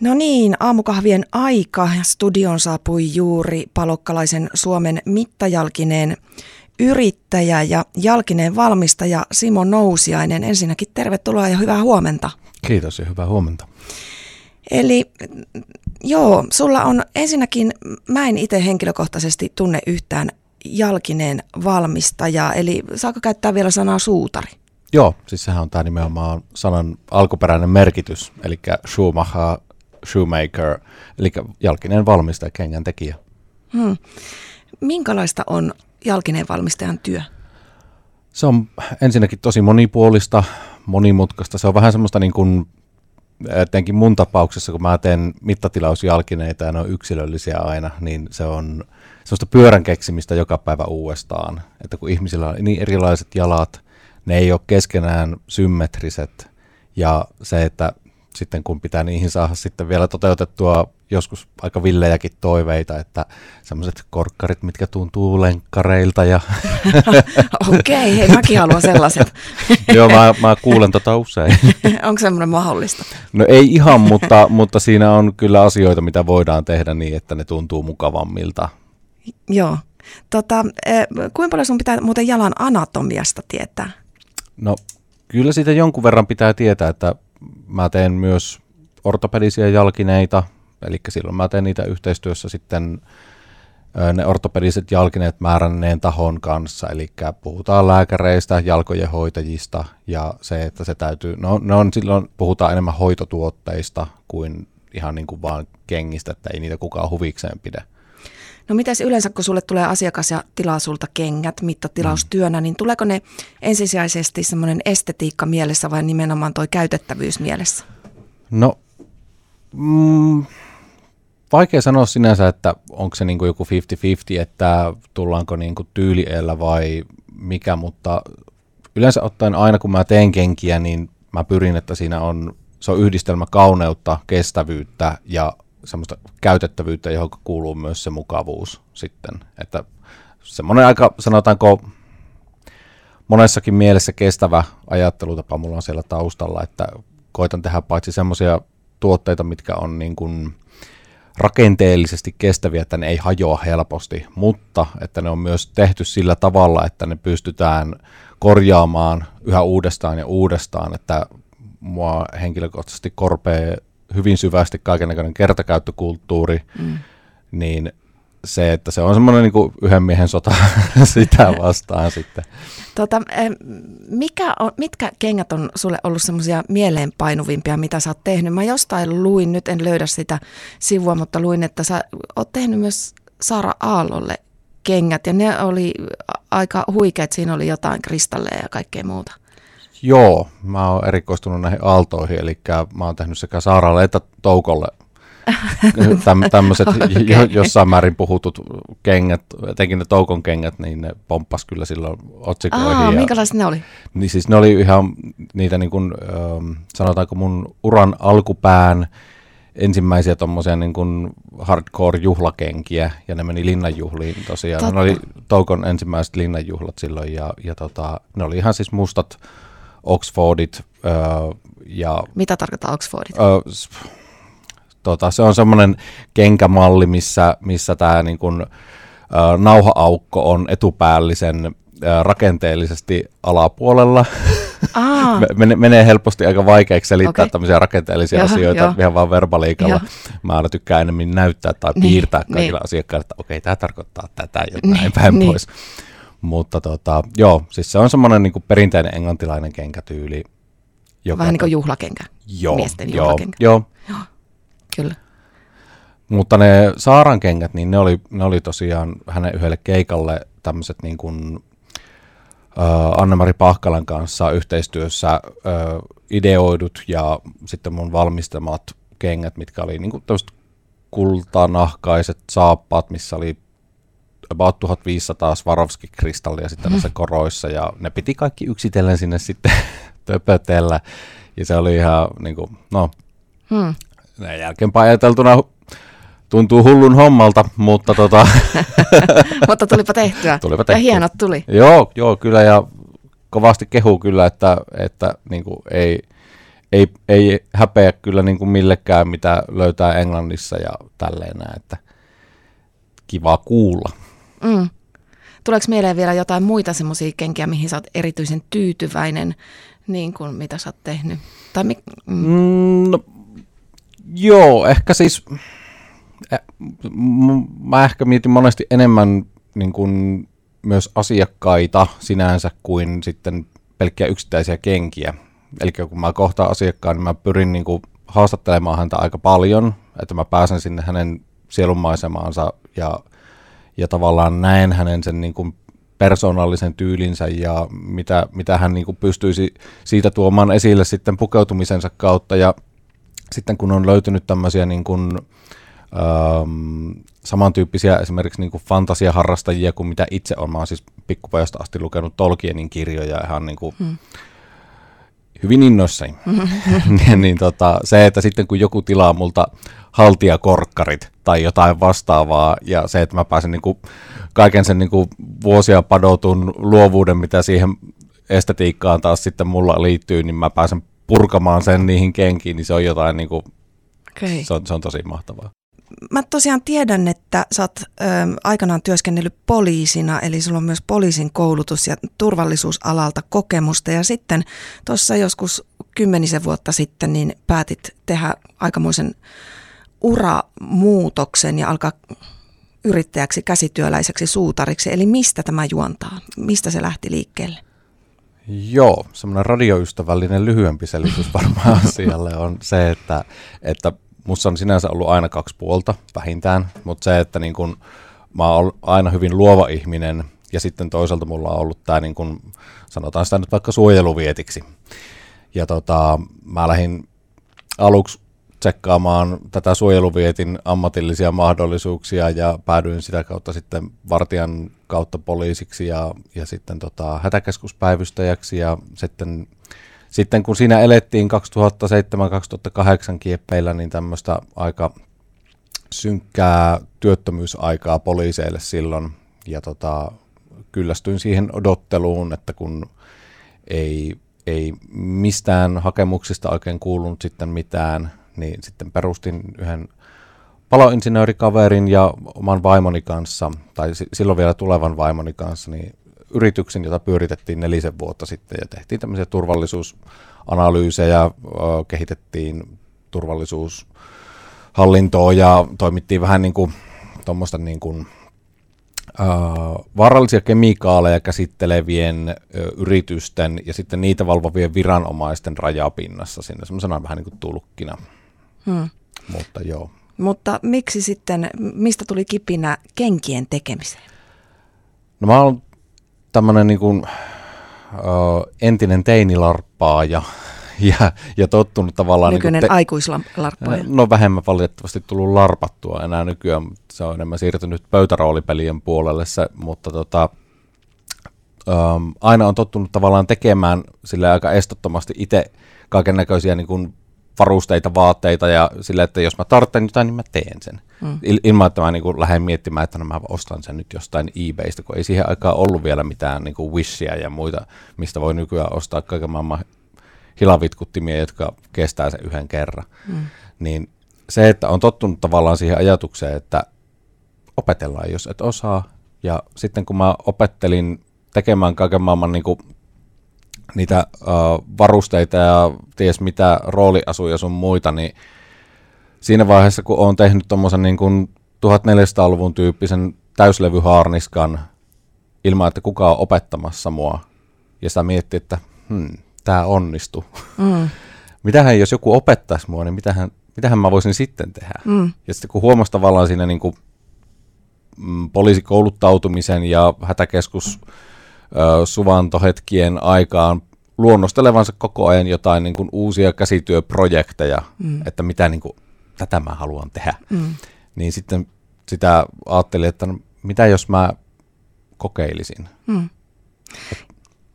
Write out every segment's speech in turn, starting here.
No niin, aamukahvien aika. Studion saapui juuri palokkalaisen Suomen mittajalkineen yrittäjä ja jalkineen valmistaja Simo Nousiainen. Ensinnäkin tervetuloa ja hyvää huomenta. Kiitos ja hyvää huomenta. Eli joo, sulla on ensinnäkin, mä en itse henkilökohtaisesti tunne yhtään jalkineen valmistajaa, eli saako käyttää vielä sanaa suutari? Joo, siis sehän on tämä nimenomaan sanan alkuperäinen merkitys, eli Schumacher, shoemaker, eli jalkineen valmistaja, kengän tekijä. Hmm. Minkälaista on jalkineen valmistajan työ? Se on ensinnäkin tosi monipuolista, monimutkaista. Se on vähän semmoista niin kuin, etenkin mun tapauksessa, kun mä teen mittatilausjalkineita ja ne on yksilöllisiä aina, niin se on semmoista pyörän keksimistä joka päivä uudestaan. Että kun ihmisillä on niin erilaiset jalat, ne ei ole keskenään symmetriset ja se, että sitten kun pitää niihin saada sitten vielä toteutettua joskus aika villejäkin toiveita, että semmoiset korkkarit, mitkä tuntuu lenkkareilta. Ja Okei, hei mäkin haluan sellaiset. Joo, mä, mä kuulen tota usein. Onko semmoinen mahdollista? No ei ihan, mutta, mutta siinä on kyllä asioita, mitä voidaan tehdä niin, että ne tuntuu mukavammilta. Joo. Tota, eh, kuinka paljon sun pitää muuten jalan anatomiasta tietää? No kyllä siitä jonkun verran pitää tietää, että mä teen myös ortopedisia jalkineita, eli silloin mä teen niitä yhteistyössä sitten ne ortopediset jalkineet määränneen tahon kanssa, eli puhutaan lääkäreistä, jalkojen hoitajista ja se, että se täytyy, no ne on silloin, puhutaan enemmän hoitotuotteista kuin ihan niin kuin vaan kengistä, että ei niitä kukaan huvikseen pidä. No mitäs yleensä, kun sulle tulee asiakas ja tilaa sulta kengät mittatilaustyönä, mm. niin tuleeko ne ensisijaisesti semmoinen estetiikka mielessä vai nimenomaan toi käytettävyys mielessä? No, mm, vaikea sanoa sinänsä, että onko se niinku joku 50-50, että tullaanko niinku tyyliellä vai mikä, mutta yleensä ottaen aina kun mä teen kenkiä, niin mä pyrin, että siinä on, se on yhdistelmä kauneutta, kestävyyttä ja semmoista käytettävyyttä, johon kuuluu myös se mukavuus sitten. Että semmoinen aika, sanotaanko, monessakin mielessä kestävä ajattelutapa mulla on siellä taustalla, että koitan tehdä paitsi semmoisia tuotteita, mitkä on niin kuin rakenteellisesti kestäviä, että ne ei hajoa helposti, mutta että ne on myös tehty sillä tavalla, että ne pystytään korjaamaan yhä uudestaan ja uudestaan, että mua henkilökohtaisesti korpee hyvin syvästi kaikenlainen kertakäyttökulttuuri, mm. niin se, että se on semmoinen niin yhden miehen sota sitä vastaan sitten. Tota, mikä on, mitkä kengät on sulle ollut semmoisia mieleenpainuvimpia, mitä sä oot tehnyt? Mä jostain luin, nyt en löydä sitä sivua, mutta luin, että sä oot tehnyt myös Saara Aallolle kengät, ja ne oli aika huikeat, siinä oli jotain kristalleja ja kaikkea muuta. Joo, mä oon erikoistunut näihin aaltoihin, eli mä oon tehnyt sekä Saaralle että Toukolle Täm, tämmöiset okay. jossain määrin puhutut kengät, etenkin ne Toukon kengät, niin ne pomppas kyllä silloin otsikoihin. Aa, minkälaiset ne oli? Niin siis ne oli ihan niitä niin kuin, ähm, sanotaanko mun uran alkupään ensimmäisiä tommosia niin kuin hardcore-juhlakenkiä, ja ne meni linnanjuhliin tosiaan. Totta. Ne oli Toukon ensimmäiset linnanjuhlat silloin, ja, ja tota, ne oli ihan siis mustat Oxfordit. Öö, ja, Mitä tarkoittaa Oxfordit? Öö, tota, se on semmoinen kenkämalli, missä, missä tämä niin kun, öö, nauha-aukko on etupäällisen rakenteellisesti alapuolella. Mene, menee helposti aika vaikeaksi selittää okay. tämmöisiä rakenteellisia Jaha, asioita jo. ihan vaan verbaliikalla. Mä aina tykkään enemmän näyttää tai niin, piirtää niin, kaikilla niin. asiakkailla, että okei, okay, tämä tarkoittaa tätä ja niin, näin päin niin. pois. Mutta tota, joo, siis se on semmoinen niin perinteinen englantilainen kenkätyyli. Joka Vähän niin kuin juhlakenkä, joo, miesten joo, juhlakenkä. Joo. joo. Kyllä. Mutta ne Saaran kengät, niin ne oli, ne oli tosiaan hänen yhdelle keikalle tämmöiset niin kuin uh, Anne-Mari Pahkalan kanssa yhteistyössä uh, ideoidut ja sitten mun valmistamat kengät, mitkä oli niin kuin kultanahkaiset saappaat, missä oli about 1500 Swarovski-kristallia sitten näissä mm. koroissa ja ne piti kaikki yksitellen sinne sitten töpötellä ja se oli ihan niin kuin, no, hmm. näin jälkeenpäin ajateltuna tuntuu hullun hommalta, mutta tota... mutta tulipa tehtyä. tulipa tehtyä. Ja hienot tuli. Joo, joo, kyllä ja kovasti kehuu kyllä, että, että niin kuin ei, ei, ei häpeä kyllä niin kuin millekään, mitä löytää Englannissa ja tälleen näin, että kiva kuulla. Mm. Tuleeko mieleen vielä jotain muita semmoisia kenkiä, mihin sä oot erityisen tyytyväinen, niin kuin mitä sä oot tehnyt? Tai mi- mm. Mm, no, joo, ehkä siis, mä ehkä mietin monesti enemmän niin kuin myös asiakkaita sinänsä kuin sitten pelkkiä yksittäisiä kenkiä. Eli kun mä kohtaan asiakkaan, niin mä pyrin niin kuin haastattelemaan häntä aika paljon, että mä pääsen sinne hänen sielunmaisemaansa ja, ja tavallaan näen hänen sen niin kuin persoonallisen tyylinsä ja mitä, mitä hän niin kuin pystyisi siitä tuomaan esille sitten pukeutumisensa kautta. Ja sitten kun on löytynyt tämmöisiä niin kuin, ähm, samantyyppisiä esimerkiksi niin kuin fantasiaharrastajia kuin mitä itse on. Mä oon siis pikkupojasta asti lukenut Tolkienin kirjoja ihan niin kuin hmm. Hyvin innoissani. niin, niin tota, se, että sitten kun joku tilaa multa haltijakorkkarit tai jotain vastaavaa ja se, että mä pääsen niin kuin kaiken sen niin kuin vuosia padotun luovuuden, mitä siihen estetiikkaan taas sitten mulla liittyy, niin mä pääsen purkamaan sen niihin kenkiin, niin se on jotain niin kuin, okay. se, on, se on tosi mahtavaa mä tosiaan tiedän, että sä oot ö, aikanaan työskennellyt poliisina, eli sulla on myös poliisin koulutus ja turvallisuusalalta kokemusta. Ja sitten tuossa joskus kymmenisen vuotta sitten niin päätit tehdä aikamoisen uramuutoksen ja alkaa yrittäjäksi, käsityöläiseksi, suutariksi. Eli mistä tämä juontaa? Mistä se lähti liikkeelle? Joo, semmoinen radioystävällinen lyhyempi selitys varmaan asialle on se, että, että musta on sinänsä ollut aina kaksi puolta vähintään, mutta se, että niin kun, mä oon aina hyvin luova ihminen ja sitten toisaalta mulla on ollut tämä, niin kun, sanotaan sitä nyt vaikka suojeluvietiksi. Ja tota, mä lähdin aluksi tsekkaamaan tätä suojeluvietin ammatillisia mahdollisuuksia ja päädyin sitä kautta sitten vartijan kautta poliisiksi ja, ja sitten tota, hätäkeskuspäivystäjäksi ja sitten sitten kun siinä elettiin 2007-2008 kieppeillä, niin tämmöistä aika synkkää työttömyysaikaa poliiseille silloin. Ja tota, kyllästyin siihen odotteluun, että kun ei, ei mistään hakemuksista oikein kuulunut sitten mitään, niin sitten perustin yhden paloinsinöörikaverin ja oman vaimoni kanssa, tai silloin vielä tulevan vaimoni kanssa, niin yrityksen, jota pyöritettiin nelisen vuotta sitten ja tehtiin tämmöisiä turvallisuusanalyysejä, kehitettiin turvallisuushallintoa ja toimittiin vähän niin kuin tuommoista niin kuin, vaarallisia kemikaaleja käsittelevien yritysten ja sitten niitä valvovien viranomaisten rajapinnassa sinne semmoisena vähän niin kuin tulkkina. Hmm. Mutta joo. Mutta miksi sitten, mistä tuli kipinä kenkien tekemiseen? No mä oon tämmöinen niin kuin, uh, entinen teinilarppaaja ja, ja tottunut tavallaan... Nykyinen niin te- aikuislarppaaja. No vähemmän valitettavasti tullut larpattua enää nykyään, se on enemmän siirtynyt pöytäroolipelien puolelle se, mutta tota, um, aina on tottunut tavallaan tekemään sille aika estottomasti itse kaiken näköisiä niin kuin varusteita, vaatteita ja sillä, että jos mä tarvitsen jotain, niin mä teen sen. Mm. Il- ilman, että mä niin kuin lähden miettimään, että no mä ostan sen nyt jostain eBaystä, kun ei siihen aikaan ollut vielä mitään niin kuin Wishia ja muita, mistä voi nykyään ostaa kaiken maailman hilavitkuttimia, jotka kestää sen yhden kerran. Mm. Niin se, että on tottunut tavallaan siihen ajatukseen, että opetellaan, jos et osaa. Ja sitten kun mä opettelin tekemään kaiken maailman niin kuin niitä uh, varusteita ja ties mitä rooliasuja sun muita, niin siinä vaiheessa, kun on tehnyt tuommoisen niin 1400-luvun tyyppisen täyslevyhaarniskan ilman, että kukaan on opettamassa mua, ja sitä miettii, että hmm, tämä onnistuu. Mm. mitähän jos joku opettaisi mua, niin mitähän, mitähän mä voisin sitten tehdä? Mm. Ja sitten kun huomasi tavallaan siinä niin kuin, mm, poliisikouluttautumisen ja hätäkeskus suvantohetkien aikaan luonnostelevansa koko ajan jotain niin kuin uusia käsityöprojekteja, mm. että mitä niin kuin, tätä mä haluan tehdä. Mm. Niin sitten sitä ajattelin, että no, mitä jos mä kokeilisin. Mm.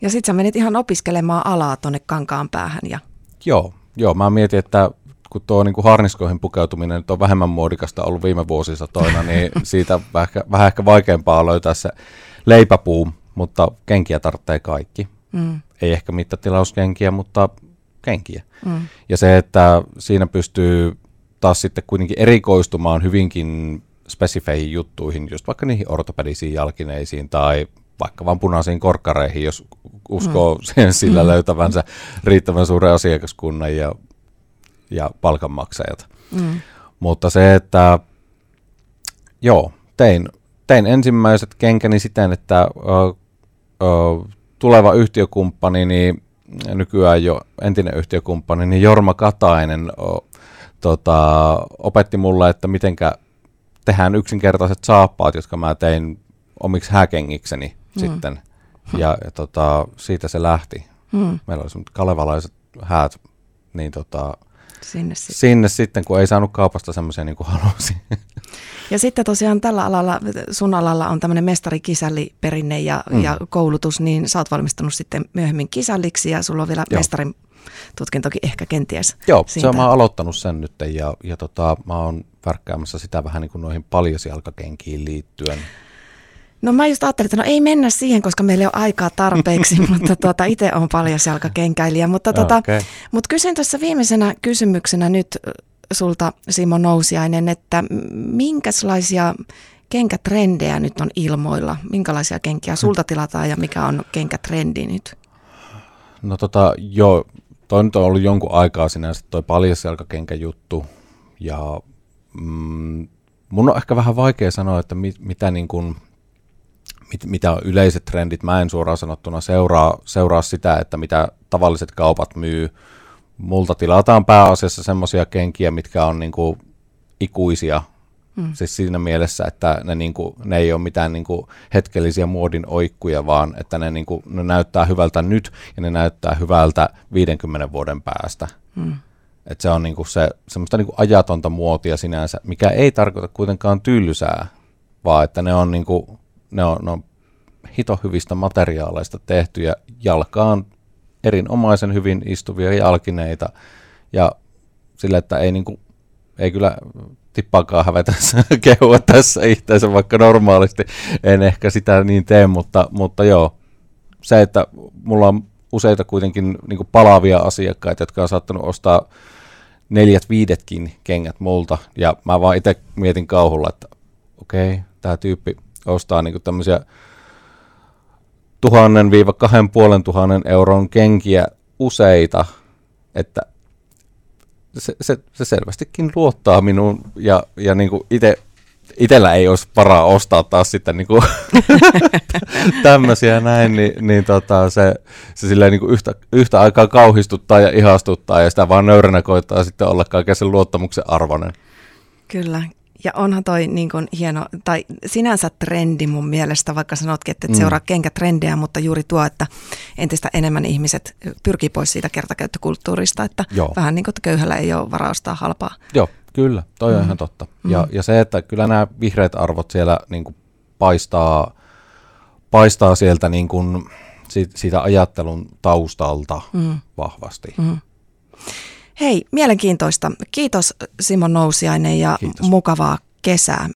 Ja sitten sä menit ihan opiskelemaan alaa tuonne kankaan päähän. Ja... Joo, joo, mä mietin, että kun tuo niin kuin harniskoihin pukeutuminen nyt on vähemmän muodikasta ollut viime vuosissa toina, niin siitä vähän ehkä, vähän ehkä vaikeampaa löytää se leipäpuu, mutta kenkiä tarvitsee kaikki. Mm. Ei ehkä mittatilauskenkiä, mutta kenkiä. Mm. Ja se, että siinä pystyy taas sitten kuitenkin erikoistumaan hyvinkin spesifeihin juttuihin, just vaikka niihin ortopedisiin jalkineisiin tai vaikka vaan punaisiin korkkareihin, jos uskoo mm. sen sillä mm. löytävänsä riittävän suuren asiakaskunnan ja, ja palkanmaksajat. Mm. Mutta se, että joo, tein, tein ensimmäiset kenkäni siten, että ö, tuleva yhtiökumppani, niin nykyään jo entinen yhtiökumppani, niin Jorma Katainen o, tota, opetti mulle, että mitenkä tehdään yksinkertaiset saappaat, jotka mä tein omiksi häkengikseni mm. sitten. Ja, ja tota, siitä se lähti. Mm. Meillä oli kalevalaiset häät, niin tota, sinne, sitten. sinne sitten, kun ei saanut kaupasta semmoisia niin kuin halusi. Ja sitten tosiaan tällä alalla, sun alalla on tämmöinen mestarikisälli-perinne ja, mm. ja koulutus, niin sä oot valmistunut sitten myöhemmin kisälliksi ja sulla on vielä Joo. mestarin tutkintokin ehkä kenties. Joo, siitä. se on, mä oon aloittanut sen nyt ja, ja tota, mä oon värkkäämässä sitä vähän niin kuin noihin paljasjalkakenkiin liittyen. No mä just ajattelin, että no ei mennä siihen, koska meillä ei ole aikaa tarpeeksi, mutta tuota, itse on paljasjalkakenkäilijä. Mutta, tuota, okay. mutta kysyn tässä viimeisenä kysymyksenä nyt sulta Simo Nousiainen, että minkälaisia kenkätrendejä nyt on ilmoilla? Minkälaisia kenkiä sulta tilataan ja mikä on kenkätrendi nyt? No tota, joo, toi nyt on ollut jonkun aikaa sinänsä toi paljasjalkakenkäjuttu ja mm, mun on ehkä vähän vaikea sanoa, että mit, mitä niin kuin, mit, mitä on yleiset trendit. Mä en suoraan sanottuna seuraa, seuraa sitä, että mitä tavalliset kaupat myy. Multa tilataan pääasiassa semmoisia kenkiä, mitkä on niin kuin ikuisia Mm. Siis siinä mielessä, että ne, niinku, ne ei ole mitään niinku hetkellisiä muodin oikkuja, vaan että ne, niinku, ne näyttää hyvältä nyt ja ne näyttää hyvältä 50 vuoden päästä. Mm. Et se on niinku se, semmoista niinku ajatonta muotia sinänsä, mikä ei tarkoita kuitenkaan tylsää, vaan että ne on, niinku, ne on, ne on hito hyvistä materiaaleista tehtyjä jalkaan erinomaisen hyvin istuvia jalkineita ja sillä, että ei, niinku, ei kyllä tippaakaan hävetä kehua tässä itseensä, vaikka normaalisti en ehkä sitä niin tee, mutta, mutta joo, se, että mulla on useita kuitenkin niin palavia asiakkaita, jotka on saattanut ostaa neljät viidetkin kengät multa, ja mä vaan itse mietin kauhulla, että okei, okay, tämä tyyppi ostaa niin tämmöisiä tuhannen viiva kahden puolen tuhannen euron kenkiä useita, että se, se, se selvästikin luottaa minuun ja, ja niin kuin itse itsellä ei olisi varaa ostaa taas sitten niin kuin tämmöisiä näin, niin, niin tota, se, se silleen niin kuin yhtä, yhtä aikaa kauhistuttaa ja ihastuttaa ja sitä vaan nöyränä koittaa sitten olla kaiken sen luottamuksen arvoinen. Kyllä, ja onhan toi niin kuin hieno, tai sinänsä trendi mun mielestä, vaikka sanotkin, että et mm. seuraa kenkätrendejä, mutta juuri tuo, että entistä enemmän ihmiset pyrkii pois siitä kertakäyttökulttuurista, että Joo. vähän niin kuin, köyhällä ei ole varaa ostaa halpaa. Joo, kyllä, toi mm. on ihan totta. Mm. Ja, ja se, että kyllä nämä vihreät arvot siellä niin kuin paistaa, paistaa sieltä niin kuin siitä ajattelun taustalta mm. vahvasti. Mm. Hei, mielenkiintoista. Kiitos Simon Nousiainen ja Kiitos. mukavaa kesää.